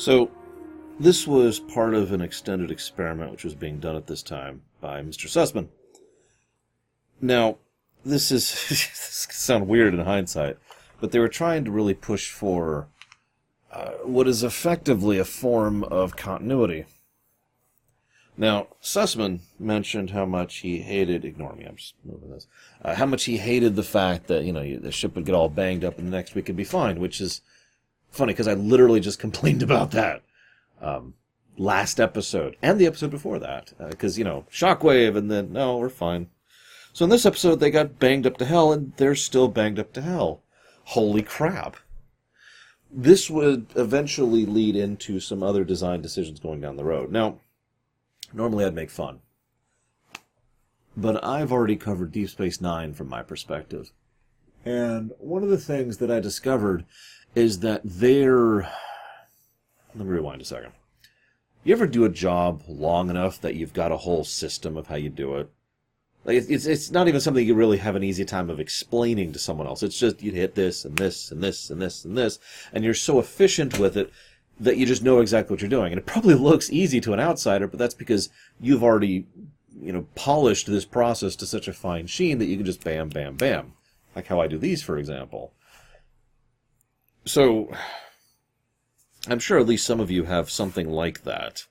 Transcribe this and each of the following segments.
So, this was part of an extended experiment which was being done at this time by Mr. Sussman. Now, this is this sound weird in hindsight, but they were trying to really push for uh, what is effectively a form of continuity. Now, Sussman mentioned how much he hated. Ignore me, I'm just moving this. Uh, how much he hated the fact that you know the ship would get all banged up and the next week it'd be fine, which is funny because I literally just complained about that um, last episode and the episode before that because uh, you know shockwave and then no, we're fine. So in this episode, they got banged up to hell, and they're still banged up to hell. Holy crap! This would eventually lead into some other design decisions going down the road. Now, normally I'd make fun, but I've already covered Deep Space Nine from my perspective. And one of the things that I discovered is that they're. Let me rewind a second. You ever do a job long enough that you've got a whole system of how you do it? Like it's it's not even something you really have an easy time of explaining to someone else. It's just you hit this and this and this and this and this, and you're so efficient with it that you just know exactly what you're doing. And it probably looks easy to an outsider, but that's because you've already you know polished this process to such a fine sheen that you can just bam bam bam, like how I do these, for example. So, I'm sure at least some of you have something like that.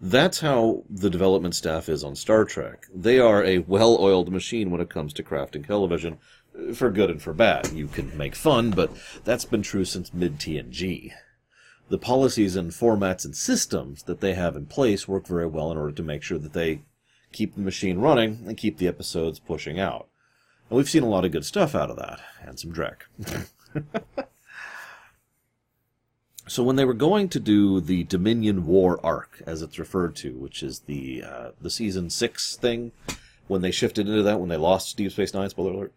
That's how the development staff is on Star Trek. They are a well oiled machine when it comes to crafting television, uh, for good and for bad. You can make fun, but that's been true since mid TNG. The policies and formats and systems that they have in place work very well in order to make sure that they keep the machine running and keep the episodes pushing out. And we've seen a lot of good stuff out of that, and some dreck. So when they were going to do the Dominion War arc, as it's referred to, which is the uh, the season six thing, when they shifted into that, when they lost Deep Space Nine, spoiler alert,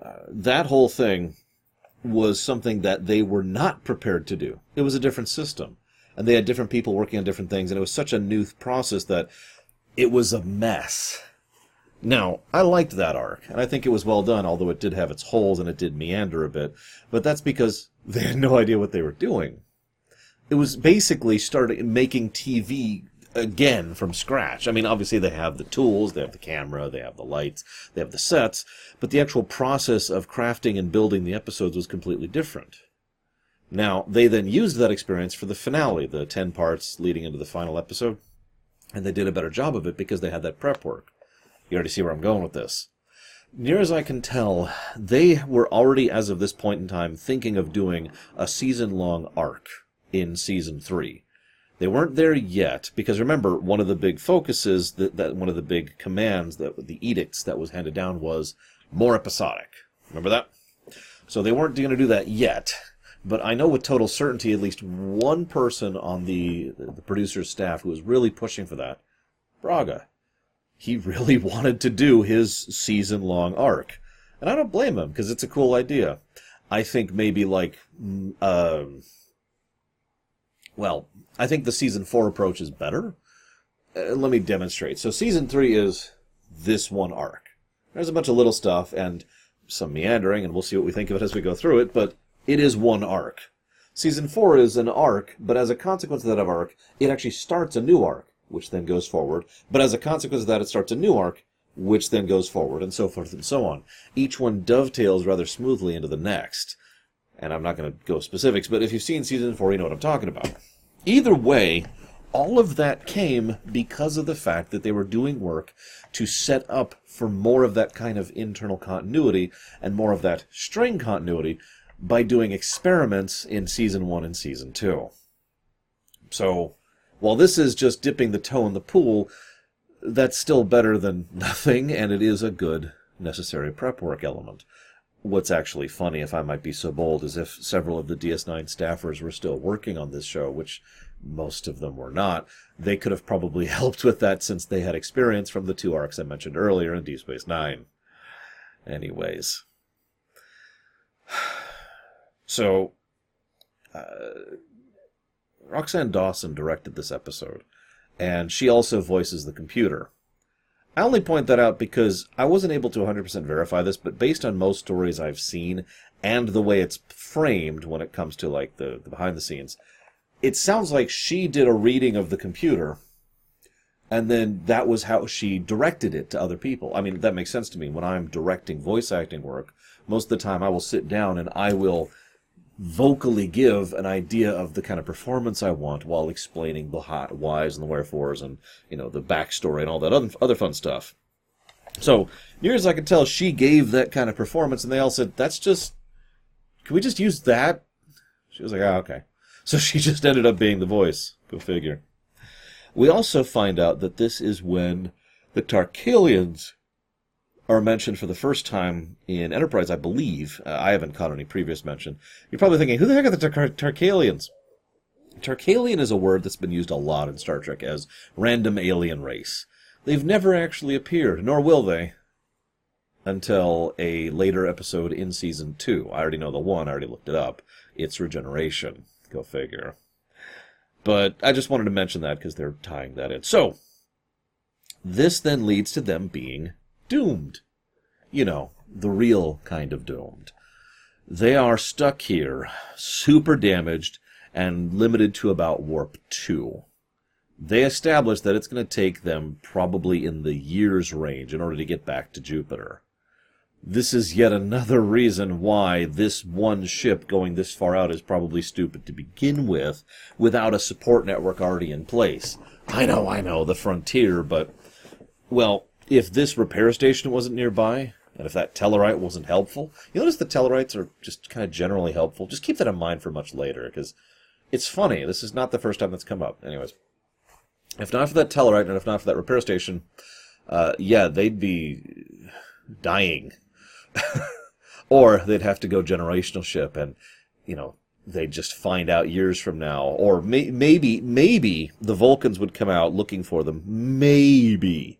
uh, that whole thing was something that they were not prepared to do. It was a different system, and they had different people working on different things, and it was such a new process that it was a mess. Now, I liked that arc, and I think it was well done, although it did have its holes and it did meander a bit. But that's because they had no idea what they were doing it was basically starting making TV again from scratch. I mean, obviously they have the tools, they have the camera, they have the lights, they have the sets, but the actual process of crafting and building the episodes was completely different. Now, they then used that experience for the finale, the 10 parts leading into the final episode, and they did a better job of it because they had that prep work. You already see where I'm going with this. Near as I can tell, they were already, as of this point in time, thinking of doing a season long arc in season three. They weren't there yet because remember one of the big focuses that, that one of the big commands that the edicts that was handed down was more episodic. Remember that? So they weren't going to do that yet. But I know with total certainty at least one person on the the producer's staff who was really pushing for that. Braga. He really wanted to do his season long arc. And I don't blame him because it's a cool idea. I think maybe like uh, well, I think the season four approach is better. Uh, let me demonstrate. So season three is this one arc. There's a bunch of little stuff and some meandering, and we'll see what we think of it as we go through it, but it is one arc. Season four is an arc, but as a consequence of that arc, it actually starts a new arc, which then goes forward. But as a consequence of that, it starts a new arc, which then goes forward, and so forth and so on. Each one dovetails rather smoothly into the next and I'm not going to go specifics, but if you've seen season four, you know what I'm talking about. Either way, all of that came because of the fact that they were doing work to set up for more of that kind of internal continuity and more of that string continuity by doing experiments in season one and season two. So, while this is just dipping the toe in the pool, that's still better than nothing, and it is a good necessary prep work element what's actually funny, if I might be so bold, is if several of the DS9 staffers were still working on this show, which most of them were not, they could have probably helped with that since they had experience from the two arcs I mentioned earlier in Deep Space Nine. Anyways. So, uh, Roxann Dawson directed this episode, and she also voices the computer. I only point that out because I wasn't able to 100% verify this, but based on most stories I've seen and the way it's framed when it comes to like the, the behind the scenes, it sounds like she did a reading of the computer and then that was how she directed it to other people. I mean, that makes sense to me. When I'm directing voice acting work, most of the time I will sit down and I will vocally give an idea of the kind of performance I want while explaining the hot whys and the wherefores and, you know, the backstory and all that other, other fun stuff. So, near as I can tell, she gave that kind of performance and they all said, that's just, can we just use that? She was like, ah, okay. So she just ended up being the voice. Go figure. We also find out that this is when the Tarkalians are mentioned for the first time in Enterprise, I believe. Uh, I haven't caught any previous mention. You're probably thinking, who the heck are the Tar- Tarkalians? Tarkalian is a word that's been used a lot in Star Trek as random alien race. They've never actually appeared, nor will they, until a later episode in season two. I already know the one, I already looked it up. It's Regeneration. Go figure. But I just wanted to mention that because they're tying that in. So, this then leads to them being doomed. You know, the real kind of doomed. They are stuck here, super damaged, and limited to about warp 2. They establish that it's going to take them probably in the years range in order to get back to Jupiter. This is yet another reason why this one ship going this far out is probably stupid to begin with, without a support network already in place. I know, I know, the frontier, but, well, if this repair station wasn't nearby, and if that Tellarite wasn't helpful, you notice the Tellarites are just kind of generally helpful. Just keep that in mind for much later, because it's funny. This is not the first time that's come up. Anyways, if not for that Tellarite, and if not for that repair station, uh, yeah, they'd be dying or they'd have to go generational ship and, you know, they'd just find out years from now. Or may- maybe, maybe the Vulcans would come out looking for them. Maybe.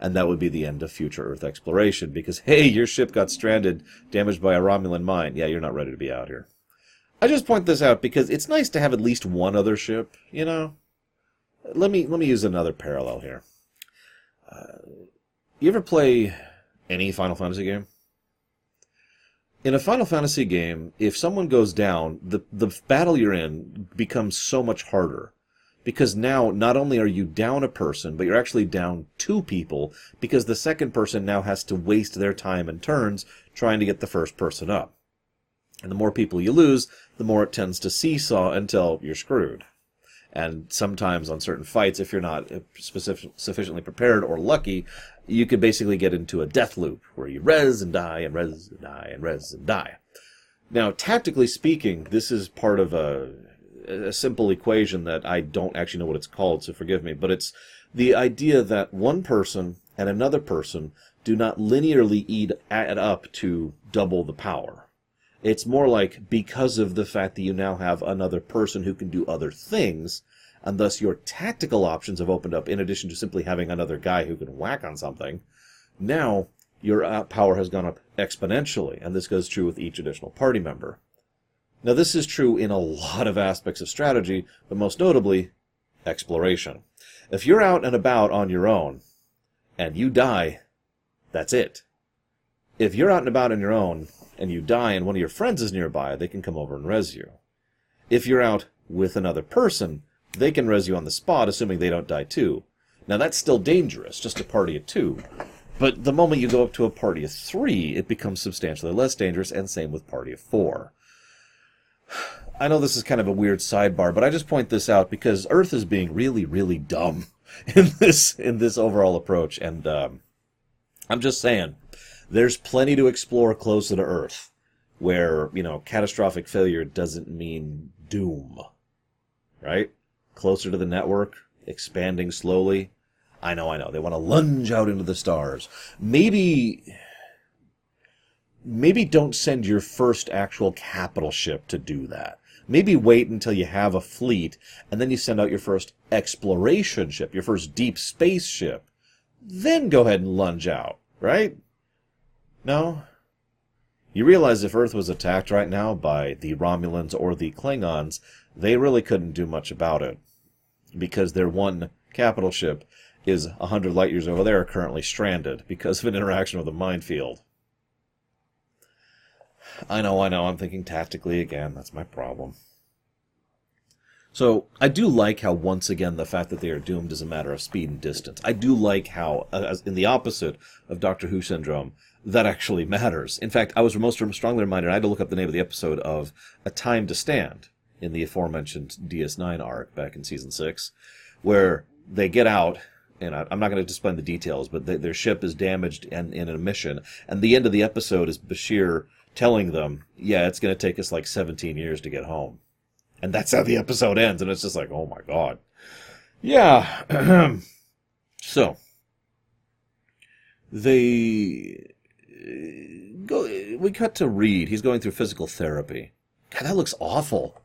And that would be the end of future Earth exploration because, hey, your ship got stranded, damaged by a Romulan mine. Yeah, you're not ready to be out here. I just point this out because it's nice to have at least one other ship, you know? Let me, let me use another parallel here. Uh, you ever play any Final Fantasy game? in a Final Fantasy game, if someone goes down, the the battle you're in becomes so much harder because now not only are you down a person, but you're actually down two people because the second person now has to waste their time and turns trying to get the first person up. And the more people you lose, the more it tends to seesaw until you're screwed. And sometimes on certain fights, if you're not uh, specific, sufficiently prepared or lucky, you could basically get into a death loop where you res and die and res and die and res and die. Now, tactically speaking, this is part of a, a simple equation that I don't actually know what it's called, so forgive me, but it's the idea that one person and another person do not linearly add up to double the power. It's more like because of the fact that you now have another person who can do other things, and thus your tactical options have opened up in addition to simply having another guy who can whack on something. Now your uh, power has gone up exponentially, and this goes true with each additional party member. Now, this is true in a lot of aspects of strategy, but most notably, exploration. If you're out and about on your own, and you die, that's it. If you're out and about on your own, and you die and one of your friends is nearby, they can come over and res you. If you're out with another person, they can res you on the spot, assuming they don't die too. Now that's still dangerous, just a party of two. But the moment you go up to a party of three, it becomes substantially less dangerous, and same with party of four. I know this is kind of a weird sidebar, but I just point this out because Earth is being really, really dumb in this in this overall approach, and um, I'm just saying there's plenty to explore closer to Earth, where, you know, catastrophic failure doesn't mean doom. Right? Closer to the network, expanding slowly. I know, I know. They want to lunge out into the stars. Maybe. Maybe don't send your first actual capital ship to do that. Maybe wait until you have a fleet, and then you send out your first exploration ship, your first deep space ship. Then go ahead and lunge out, right? No? You realize if Earth was attacked right now by the Romulans or the Klingons, they really couldn't do much about it. Because their one capital ship is a hundred light years over there currently stranded because of an interaction with a minefield. I know, I know, I'm thinking tactically again. That's my problem. So I do like how once again the fact that they are doomed is a matter of speed and distance. I do like how, as in the opposite of Doctor Who syndrome, that actually matters. In fact, I was most strongly reminded. I had to look up the name of the episode of "A Time to Stand" in the aforementioned DS9 arc back in season six, where they get out. And I, am not going to explain the details, but they, their ship is damaged and in a mission. And the end of the episode is Bashir telling them, "Yeah, it's going to take us like 17 years to get home." And that's how the episode ends. And it's just like, oh my God. Yeah. so, they go. We cut to Reed. He's going through physical therapy. God, that looks awful.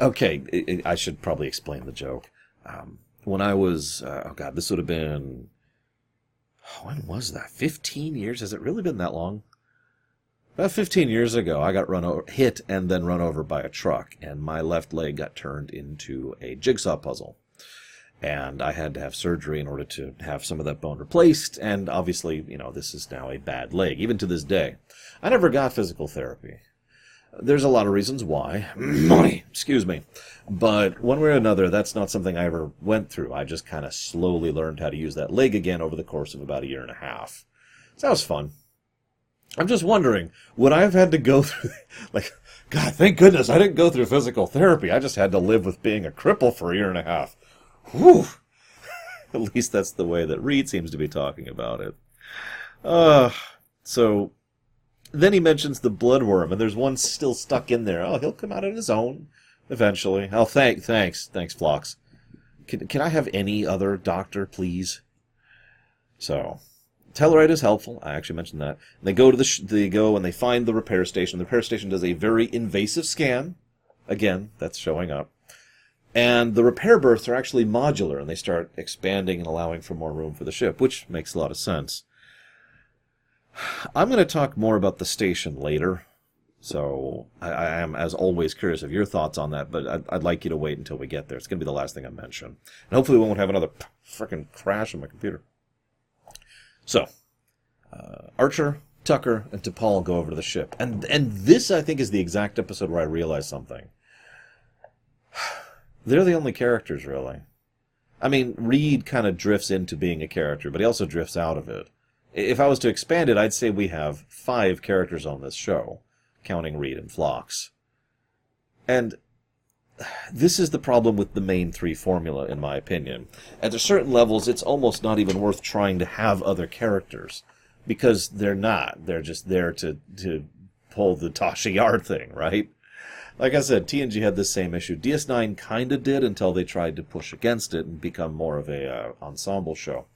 Okay, I should probably explain the joke. Um, when I was, uh, oh God, this would have been, when was that? 15 years? Has it really been that long? About 15 years ago, I got run over, hit and then run over by a truck, and my left leg got turned into a jigsaw puzzle. And I had to have surgery in order to have some of that bone replaced, and obviously, you know, this is now a bad leg, even to this day. I never got physical therapy. There's a lot of reasons why. Money, excuse me. But one way or another, that's not something I ever went through. I just kind of slowly learned how to use that leg again over the course of about a year and a half. So that was fun. I'm just wondering, would I have had to go through, like, God, thank goodness I didn't go through physical therapy. I just had to live with being a cripple for a year and a half. Whew. At least that's the way that Reed seems to be talking about it. Uh, so then he mentions the bloodworm, and there's one still stuck in there. Oh, he'll come out on his own eventually. Oh, thank, thanks, thanks, Phlox. Can, can I have any other doctor, please? So, Tellarite is helpful. I actually mentioned that. And they go to the sh- they go and they find the repair station. The repair station does a very invasive scan. Again, that's showing up. And the repair berths are actually modular, and they start expanding and allowing for more room for the ship, which makes a lot of sense. I'm going to talk more about the station later, so I, I, am, as always, curious of your thoughts on that. But I'd, I'd, like you to wait until we get there. It's going to be the last thing I mention, and hopefully we won't have another freaking crash on my computer. So, uh, Archer, Tucker, and T'Pol go over to the ship. And and this, I think, is the exact episode where I realized something. They're the only characters, really. I mean, Reed kind of drifts into being a character, but he also drifts out of it. If I was to expand it, I'd say we have five characters on this show, counting Reed and Phlox. And this is the problem with the main three formula, in my opinion. At certain levels, it's almost not even worth trying to have other characters because they're not. They're just there to to pull the Tasha Yar thing, right? Like I said, TNG had the same issue. DS9 kind of did until they tried to push against it and become more of a uh, ensemble show.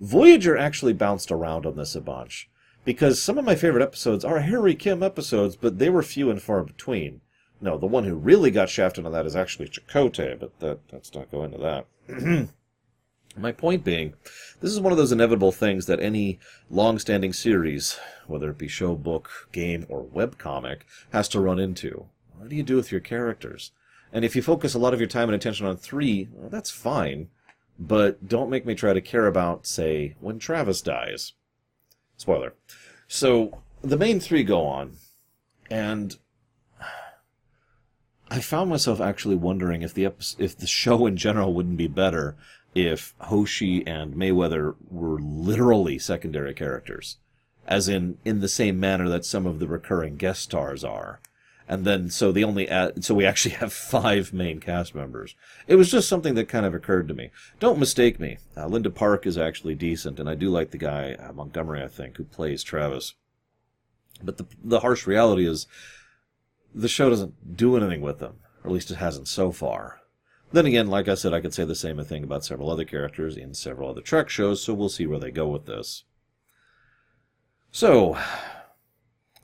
Voyager actually bounced around on this a bunch because some of my favorite episodes are Harry Kim episodes, but they were few and far between. No, the one who really got shafted on that is actually Chakotay, but that, let's not go into that. My point being, this is one of those inevitable things that any long-standing series, whether it be show, book, game, or webcomic, has to run into. What do you do with your characters? And if you focus a lot of your time and attention on three, well, that's fine. But don't make me try to care about, say, when Travis dies. Spoiler. So, the main three go on, and I found myself actually wondering if the episode, if the show in general wouldn't be better if Hoshi and Mayweather were literally secondary characters, as in in the same manner that some of the recurring guest stars are. And then so the only add, so we actually have five main cast members. It was just something that kind of occurred to me. Don't mistake me. Uh, Linda Park is actually decent, and I do like the guy uh, Montgomery, I think, who plays Travis. But the the harsh reality is the show doesn't do anything with them, or at least it hasn't so far. Then again, like I said, I could say the same thing about several other characters in several other Trek shows, so we'll see where they go with this. So,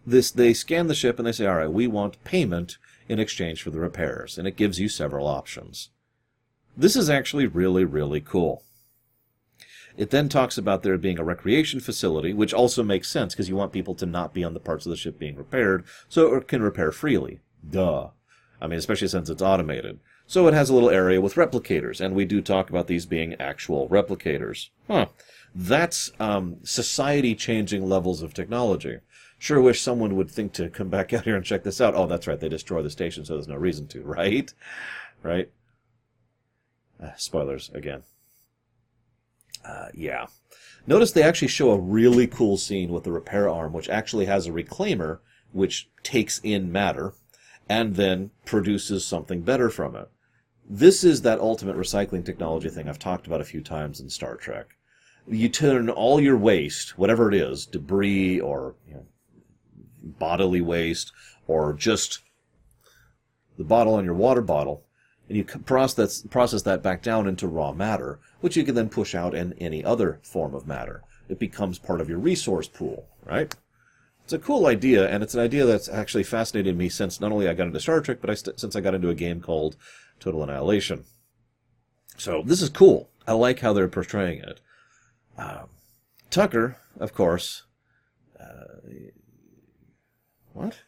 this they scan the ship and they say, all right, we want payment in exchange for the repairs, and it gives you several options. This is actually really, really cool. It then talks about there being a recreation facility, which also makes sense because you want people to not be on the parts of the ship being repaired, so it can repair freely. Duh. I mean, especially since it's automated. So it has a little area with replicators, and we do talk about these being actual replicators. Huh. That's um, society changing levels of technology. Sure wish someone would think to come back out here and check this out. Oh, that's right, they destroy the station, so there's no reason to, right? Right? Uh, spoilers again. Uh, yeah. Notice they actually show a really cool scene with the repair arm, which actually has a reclaimer which takes in matter and then produces something better from it. This is that ultimate recycling technology thing I've talked about a few times in Star Trek. You turn all your waste, whatever it is, debris or you know, bodily waste or just the bottle on your water bottle, and you process, process that back down into raw matter, which you can then push out in any other form of matter. It becomes part of your resource pool, right? It's a cool idea, and it's an idea that's actually fascinated me since not only I got into Star Trek, but I st- since I got into a game called Total Annihilation. So this is cool. I like how they're portraying it. Um, Tucker, of course. Uh, what?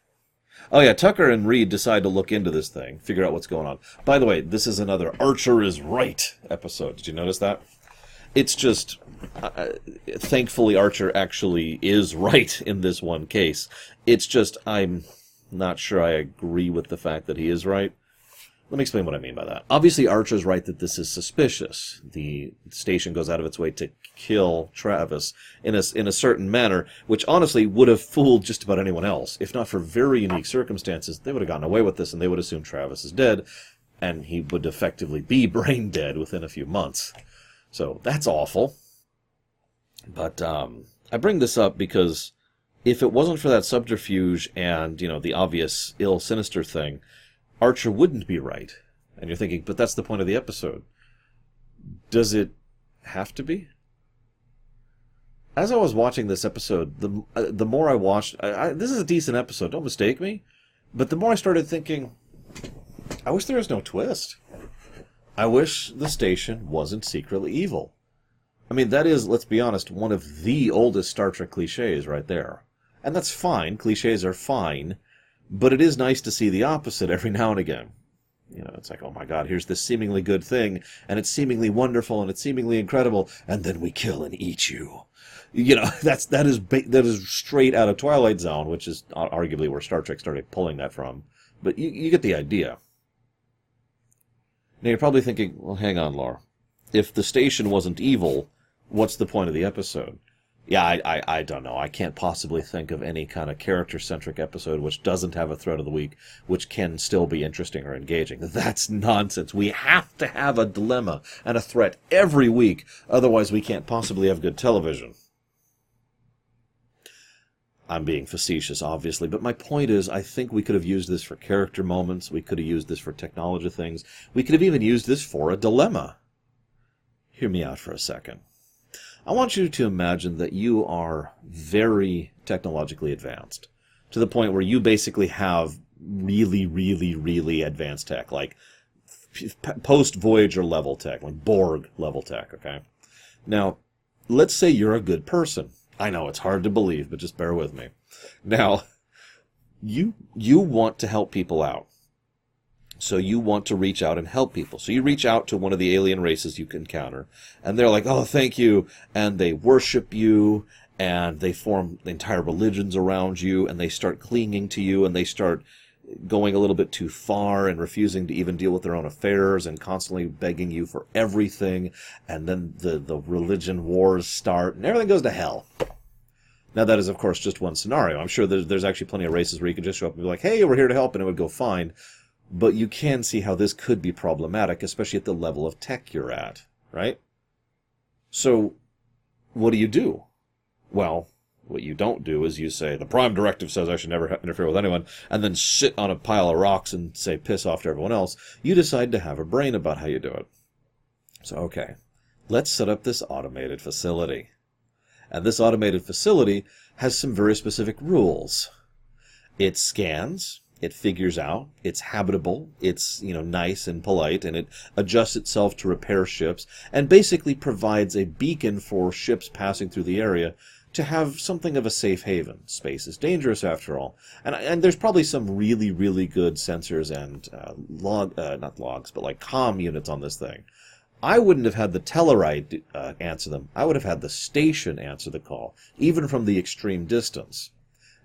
Oh yeah, Tucker and Reed decide to look into this thing, figure out what's going on. By the way, this is another Archer is right episode. Did you notice that? It's just, uh, thankfully, Archer actually is right in this one case. It's just I'm not sure I agree with the fact that he is right. Let me explain what I mean by that. Obviously, Archer's right that this is suspicious. The station goes out of its way to kill Travis in a, in a certain manner, which honestly would have fooled just about anyone else. If not for very unique circumstances, they would have gotten away with this and they would assume Travis is dead, and he would effectively be brain dead within a few months. So that's awful. But um, I bring this up because if it wasn't for that subterfuge and, you know, the obvious ill sinister thing, Archer wouldn't be right. And you're thinking, but that's the point of the episode. Does it have to be? As I was watching this episode, the uh, the more I watched, I, I, this is a decent episode. Don't mistake me, but the more I started thinking, I wish there was no twist. I wish the station wasn't secretly evil. I mean, that is, let's be honest, one of the oldest Star Trek cliches right there. And that's fine. Cliches are fine. But it is nice to see the opposite every now and again. You know, it's like, oh my God, here's this seemingly good thing, and it's seemingly wonderful, and it's seemingly incredible, and then we kill and eat you. You know, that's that is that is straight out of Twilight Zone, which is arguably where Star Trek started pulling that from. But you, you get the idea. Now you're probably thinking, well, hang on, Laura. If the station wasn't evil, what's the point of the episode? Yeah, I, I, I, don't know. I can't possibly think of any kind of character centric episode which doesn't have a threat of the week, which can still be interesting or engaging. That's nonsense. We have to have a dilemma and a threat every week, otherwise, we can't possibly have good television. I'm being facetious, obviously, but my point is, I think we could have used this for character moments. We could have used this for technology things. We could have even used this for a dilemma. Hear me out for a second. I want you to imagine that you are very technologically advanced to the point where you basically have really, really, really advanced tech, like post Voyager level tech, like Borg level tech, okay? Now, let's say you're a good person. I know it's hard to believe, but just bear with me. Now, you you want to help people out. So you want to reach out and help people. So you reach out to one of the alien races you encounter, and they're like, "Oh, thank you," and they worship you, and they form entire religions around you, and they start clinging to you, and they start going a little bit too far and refusing to even deal with their own affairs and constantly begging you for everything, and then the the religion wars start, and everything goes to hell. Now that is, of course, just one scenario. I'm sure there's, there's actually plenty of races where you could just show up and be like, "Hey, we're here to help," and it would go fine. But you can see how this could be problematic, especially at the level of tech you're at, right? So, what do you do? Well, what you don't do is you say, the Prime Directive says I should never interfere with anyone, and then sit on a pile of rocks and say piss off to everyone else. You decide to have a brain about how you do it. So, okay, let's set up this automated facility. And this automated facility has some very specific rules. It scans, it figures out it's habitable it's you know nice and polite and it adjusts itself to repair ships and basically provides a beacon for ships passing through the area to have something of a safe haven space is dangerous after all and and there's probably some really really good sensors and uh, log uh, not logs but like com units on this thing I wouldn't have had the Tellarite uh, answer them. I would have had the station answer the call, even from the extreme distance.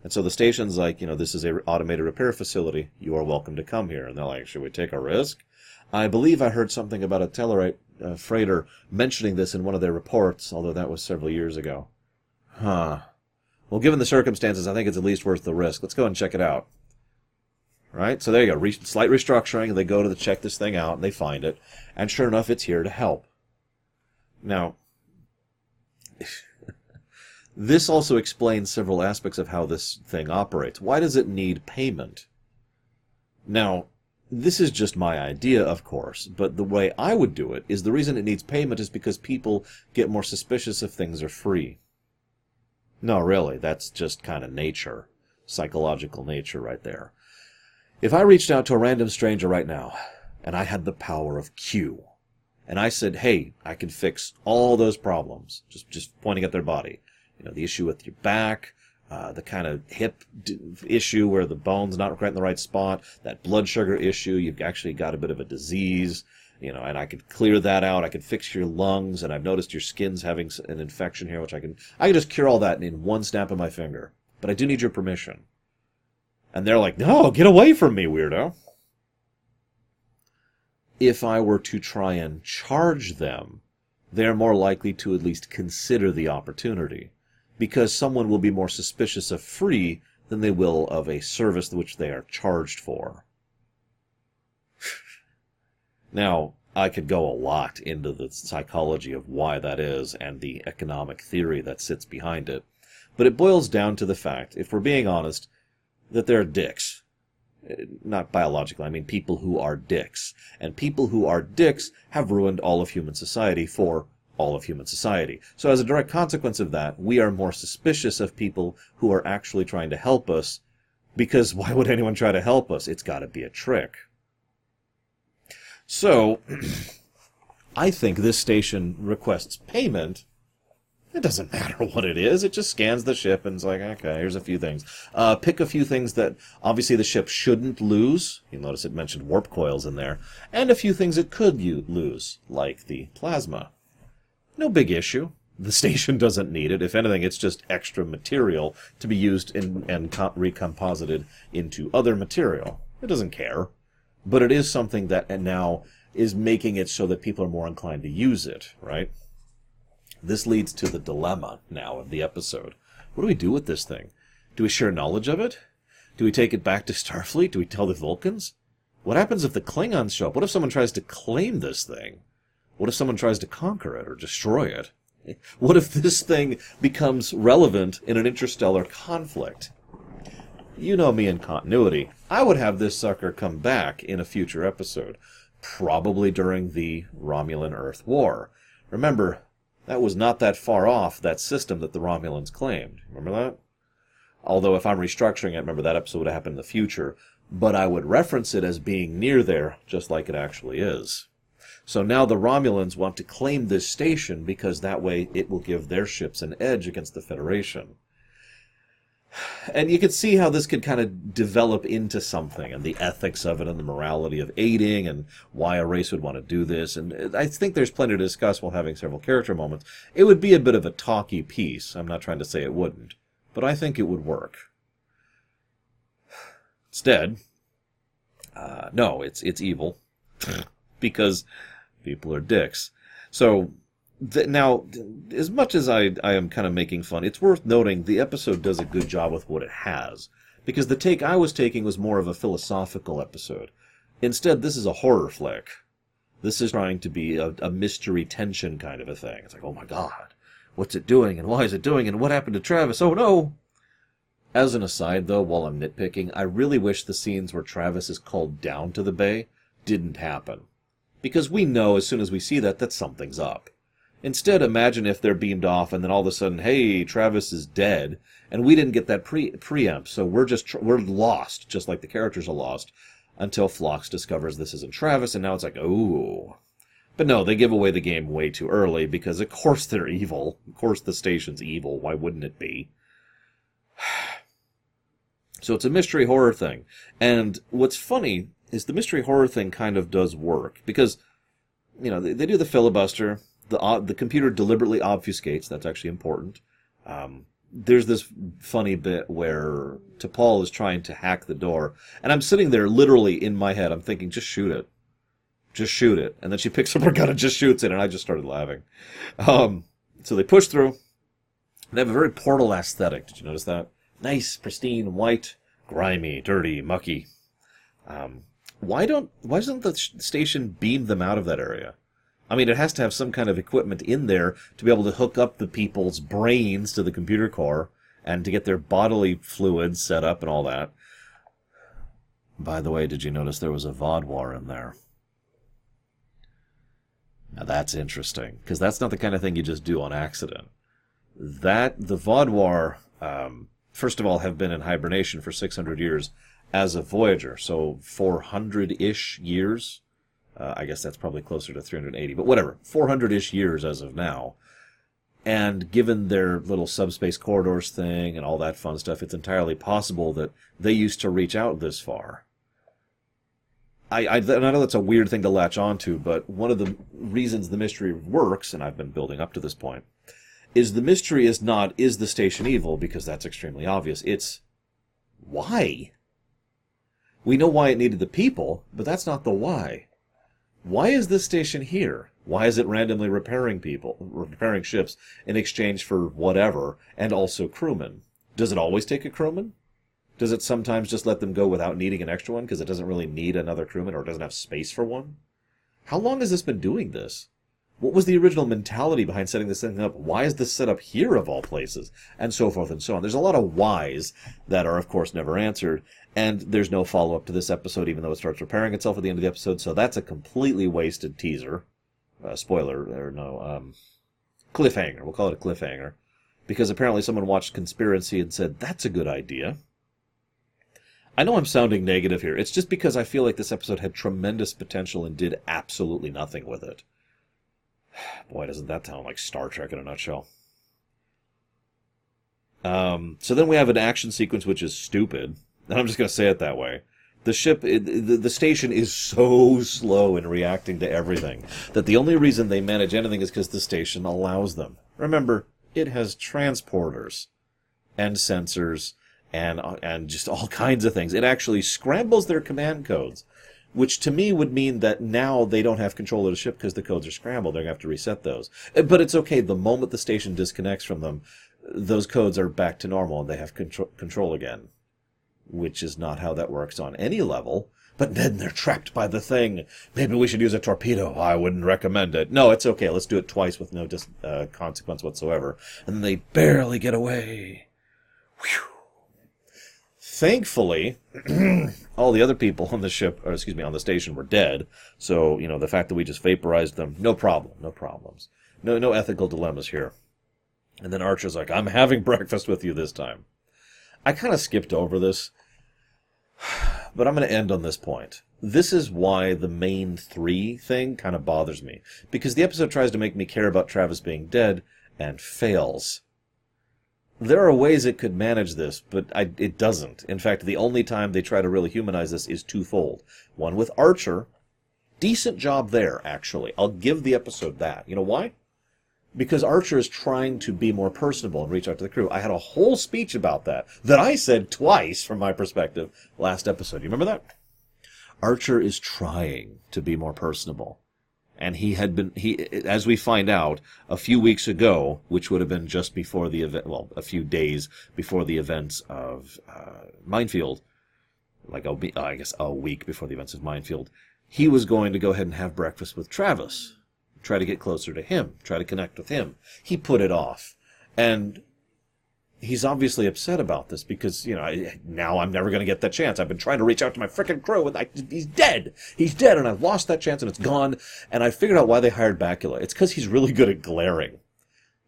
And so the station's like, you know, this is a automated repair facility. You are welcome to come here. And they're like, should we take a risk? I believe I heard something about a Tellarite uh, freighter mentioning this in one of their reports, although that was several years ago. Huh. Well, given the circumstances, I think it's at least worth the risk. Let's go and check it out. Right? So there you go. Re- slight restructuring. They go to the, check this thing out and they find it. And sure enough, it's here to help. Now, this also explains several aspects of how this thing operates. Why does it need payment? Now, this is just my idea, of course, but the way I would do it is the reason it needs payment is because people get more suspicious if things are free. No, really, that's just kind of nature. Psychological nature right there. If I reached out to a random stranger right now, and I had the power of Q, and I said, hey, I can fix all those problems, just, just pointing at their body. You know, the issue with your back, uh, the kind of hip d- issue where the bone's not quite in the right spot, that blood sugar issue, you've actually got a bit of a disease, you know, and I could clear that out. I could fix your lungs, and I've noticed your skin's having an infection here, which I can, I can just cure all that in one snap of my finger. But I do need your permission. And they're like, no, get away from me, weirdo. If I were to try and charge them, they're more likely to at least consider the opportunity. Because someone will be more suspicious of free than they will of a service which they are charged for. Now, I could go a lot into the psychology of why that is and the economic theory that sits behind it, but it boils down to the fact, if we're being honest, that they're dicks. Eh, not biologically, I mean people who are dicks. And people who are dicks have ruined all of human society for all of human society. So as a direct consequence of that, we are more suspicious of people who are actually trying to help us because why would anyone try to help us? It's got to be a trick. So, I think this station requests payment. It doesn't matter what it is. It just scans the ship and it's like, okay, here's a few things. Uh, pick a few things that obviously the ship shouldn't lose. You'll notice it mentioned warp coils in there. And a few things it could lose, like the plasma. No big issue. The station doesn't need it. If anything, it's just extra material to be used in, and recomposited into other material. It doesn't care but it is something that now is making it so that people are more inclined to use it, right? This leads to the dilemma now of the episode. What do we do with this thing? Do we share knowledge of it? Do we take it back to Starfleet? Do we tell the Vulcans? What happens if the Klingons show up? What if someone tries to claim this thing? What if someone tries to conquer it or destroy it? What if this thing becomes relevant in an interstellar conflict? you know me in continuity. I would have this sucker come back in a future episode, probably during the Romulan Earth War. Remember, that was not that far off that system that the Romulans claimed. Remember that? Although, if I'm restructuring it, remember that episode would happen in the future, but I would reference it as being near there, just like it actually is. So now the Romulans want to claim this station because that way it will give their ships an edge against the Federation. And you could see how this could kind of develop into something and the ethics of it and the morality of aiding and why a race would want to do this. And i think there's plenty to discuss while having several character moments. It would be a bit of a talky piece. I'm not trying to say it wouldn't but i think it would work. Instead uh, no it's it's evil because people are dicks so the, now, as much as I, I am kind of making fun, it's worth noting the episode does a good job with what it has. Because the take I was taking was more of a philosophical episode. Instead, this is a horror flick. This is trying to be a, a mystery tension kind of a thing. It's like, oh my god, what's it doing, and why is it doing, and what happened to Travis? Oh no! As an aside, though, while I'm nitpicking, I really wish the scenes where Travis is called down to the bay didn't happen. Because we know as soon as we see that that something's up. Instead, imagine if they're beamed off and then all of a sudden, hey, Travis is dead, and we didn't get that pre preempt, so we're just tr- we're lost, just like the characters are lost, until Phlox discovers this isn't Travis, and now it's like, oh. But no, they give away the game way too early because, of course, they're evil. Of course, the station's evil. Why wouldn't it be? so it's a mystery horror thing. And what's funny is the mystery horror thing kind of does work because, you know, they, they do the filibuster the uh, the computer deliberately obfuscates. That's actually important. Um, there's this funny bit where T'Pol is trying to hack the door, and I'm sitting there literally in my head. I'm thinking, just shoot it, just shoot it, and then she picks up her gun and just shoots it, and I just started laughing. Um, so they push through. They have a very portal aesthetic. Did you notice that? Nice, pristine, white, grimy, dirty, mucky. Um, why don't why doesn't the station beam them out of that area? I mean, it has to have some kind of equipment in there to be able to hook up the people's brains to the computer core and to get their bodily fluids set up and all that. By the way, did you notice there was a Vaadwaur in there? Now that's interesting, because that's not the kind of thing you just do on accident. That, the Vaadwaur, um, first of all, have been in hibernation for 600 years as a Voyager, so 400 ish years uh, I guess that's probably closer to 380, but whatever, 400 ish years as of now. And given their little subspace corridors thing and all that fun stuff, it's entirely possible that they used to reach out this far. I, I, I know that's a weird thing to latch onto, but one of the reasons the mystery works, and I've been building up to this point, is the mystery is not, is the station evil, because that's extremely obvious. It's, why? We know why it needed the people, but that's not the why why is this station here? Why is it randomly repairing people, repairing ships in exchange for whatever, and also crewmen? Does it always take a crewman? Does it sometimes just let them go without needing an extra one because it doesn't really need another crewman or doesn't have space for one? How long has this been doing this? What was the original mentality behind setting this thing up? Why is this set up here of all places? And so forth and so on. There's a lot of whys that are, of course, never answered. And there's no follow up to this episode, even though it starts repairing itself at the end of the episode. So that's a completely wasted teaser. Uh, spoiler, or no, um, cliffhanger. We'll call it a cliffhanger. Because apparently someone watched Conspiracy and said, that's a good idea. I know I'm sounding negative here. It's just because I feel like this episode had tremendous potential and did absolutely nothing with it. Boy, doesn't that sound like Star Trek in a nutshell. Um, so then we have an action sequence which is stupid. And I'm just going to say it that way. The ship, the, the station is so slow in reacting to everything that the only reason they manage anything is because the station allows them. Remember, it has transporters and sensors and and just all kinds of things. It actually scrambles their command codes, which to me would mean that now they don't have control of the ship because the codes are scrambled. They're going to have to reset those. But it's okay. The moment the station disconnects from them, those codes are back to normal and they have control, control again which is not how that works on any level. But then they're trapped by the thing. Maybe we should use a torpedo. I wouldn't recommend it. No, it's okay. Let's do it twice with no dis- uh, consequence whatsoever. And they barely get away. Whew. Thankfully, all the other people on the ship, or excuse me, on the station were dead. So, you know, the fact that we just vaporized them, no problem, no problems. No, no ethical dilemmas here. And then Archer's like, I'm having breakfast with you this time. I kind of skipped over this, but I'm going to end on this point. This is why the main three thing kind of bothers me. Because the episode tries to make me care about Travis being dead and fails. There are ways it could manage this, but I, it doesn't. In fact, the only time they try to really humanize this is twofold. One with Archer. Decent job there, actually. I'll give the episode that. You know why? because Archer is trying to be more personable and reach out to the crew. I had a whole speech about that that I said twice from my perspective last episode. You remember that? Archer is trying to be more personable. And he had been, he, as we find out, a few weeks ago, which would have been just before the event, well, a few days before the events of uh, Minefield, like a, I guess a week before the events of Minefield, he was going to go ahead and have breakfast with Travis try to get closer to him, try to connect with him. He put it off. And he's obviously upset about this because, you know, now I'm never going to get that chance. I've been trying to reach out to my freaking crew and I, he's dead. He's dead and I've lost that chance and it's gone. And I figured out why they hired Bakula. It's because he's really good at glaring.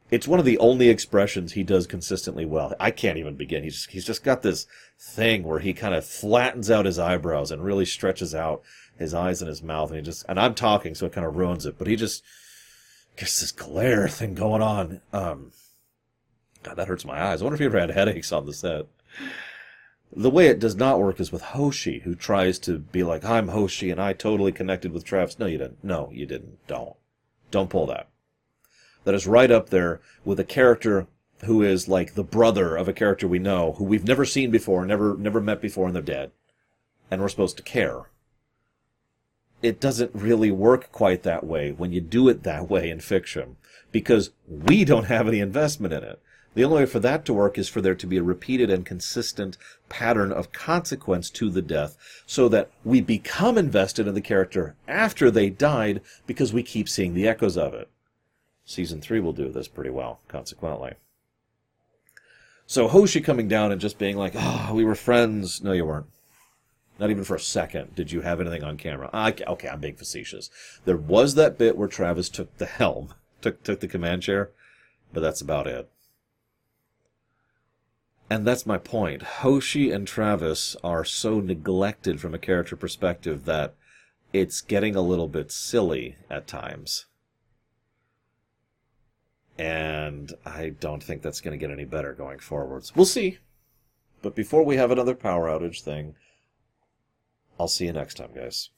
It's one of the only expressions he does consistently well. I can't even begin. He's, he's just got this thing where he kind of flattens out his eyebrows and really stretches out his eyes and his mouth, and he just and I'm talking, so it kind of ruins it. But he just gets this glare thing going on. Um, God, that hurts my eyes. I wonder if he ever had headaches on the set. The way it does not work is with Hoshi, who tries to be like, I'm Hoshi and I totally connected with Travis. No, you didn't. No, you didn't. Don't. Don't pull that. That is right up there with a character who is like the brother of a character we know, who we've never seen before, never never met before, and they're dead, and we're supposed to care. It doesn't really work quite that way when you do it that way in fiction, because we don't have any investment in it. The only way for that to work is for there to be a repeated and consistent pattern of consequence to the death so that we become invested in the character after they died because we keep seeing the echoes of it. Season 3 will do this pretty well, consequently. So Hoshi coming down and just being like, oh, we were friends. No, you weren't. Not even for a second did you have anything on camera. Okay, I'm being facetious. There was that bit where Travis took the helm, took, took the command chair, but that's about it. And that's my point. Hoshi and Travis are so neglected from a character perspective that it's getting a little bit silly at times. And I don't think that's going to get any better going forwards. We'll see. But before we have another power outage thing, I'll see you next time, guys.